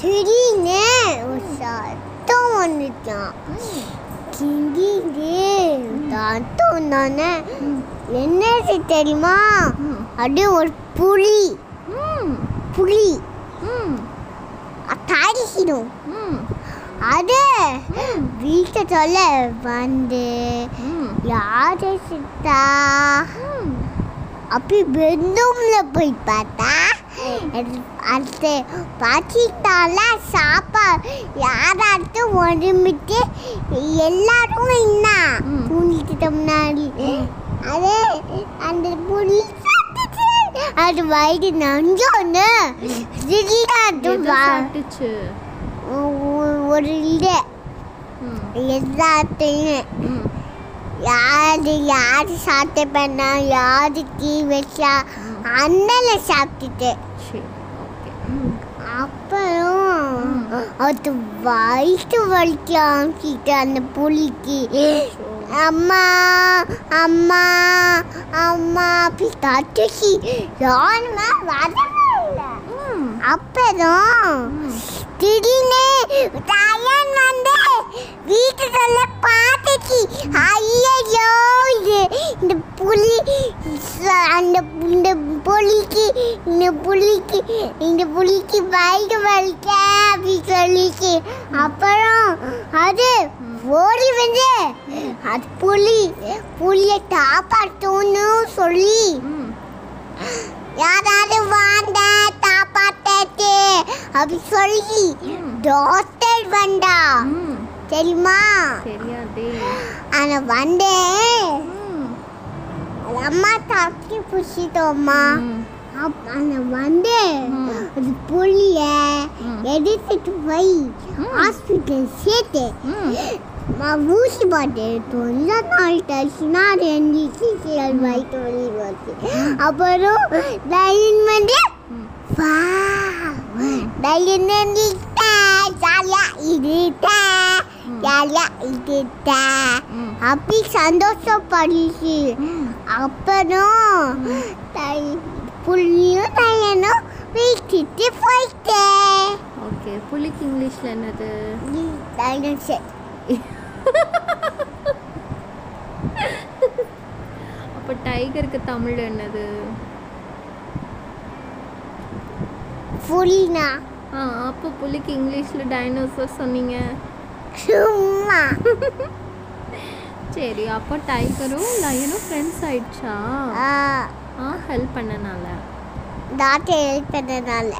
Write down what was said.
திடீர்னு ஒரு சத்தம் வந்துச்சான் திடீர்னு சத்தம் தானே என்னது தெரியுமா. அது ஒரு புலி புலி ம் தடிக்கணும் ம் அது வீட்டை சொல்ல வந்து யாரு சித்தா அப்படி பெட்ரூம்ல போய் பார்த்தா அது- அது பாக்கிட்டால சாப்பா யாராச்சும் ஒருமிட்டு எல்லாரும் என்ன முன்னாடி. அது அந்த சாப்பிட்டுச்சு. அது வயிறு நஞ்சோன்னு. சாப்பிட்டுச்சு? ஒரு இது. எல்லாத்தையும் யாரு யாரு சாப்பிட்டு பண்ணா யாரு டீ வச்சா அண்ணல சாப்பிட்டுட்டு. அப்புறம் அது வயிற்று வலிக்க ஆரம்பிச்சிட்டு அந்த புலிக்கு. அம்மா அம்மா அம்மா அப்படி தட்டுச்சு யாருமே வரவே இல்லை. ம் அப்புறம் திடீர்னு தயன் வந்து வீட்டுக்குள்ள பார்த்துச்சு. ஐயோ இந்த புலி ச- அந்த இந்த புலிக்கு இந்த புலிக்கு இந்த புலிக்கு வயிறு வலிக்க அப்படி சொல்லிச்சு. அப்புறம் அது ஓடி வந்து அது புலி புலியை காப்பாற்றணும்னு சொல்லி யாராவது வாண்ட காப்பாத்தாச்சு அப்படி சொல்லி. டாக்டர் வந்தா. தெரியுமா? ஆனா வந்து. ம் அது அம்மா தாக்கி புடிச்சிட்டோம்மா. ஆனா வந்து. அது புள்ளிய. எடுத்துட்டு போய். ஹாஸ்பிட்டல் சேர்த்து ஊசி போட்டு கொஞ்ச நாள் கழிச்சுனா ரெண்டு சீக்கிரம் வலி வருது அப்புறம் தைரியன் வந்து ம். வா. தைரியன் வந்துட்ட ஜாலியா இருட்ட ஜாலியா இருட்ட. ம். அப்படி சந்தோஷப்படுச்சு. அப்புறம் தை புள்ளியும் தையனும் வீட்டுட்டு போயிட்டேன் ஓகே புலிக்கு இங்கிலீஷ்ல என்னது? அப்போ டைகருக்கு தமிழ் என்னது? புலினா ஆ அப்போ புலிக்கு இங்கிலீஷ்ல டைனோசர் சொன்னீங்க. சும்மா. சரி அப்போ டைகரும் லயனும் ஃப்ரெண்ட்ஸ் ஆயிடுச்சா? ஹெல்ப் பண்ணனால. டாக்டர் ஹெல்ப் பண்ணனால.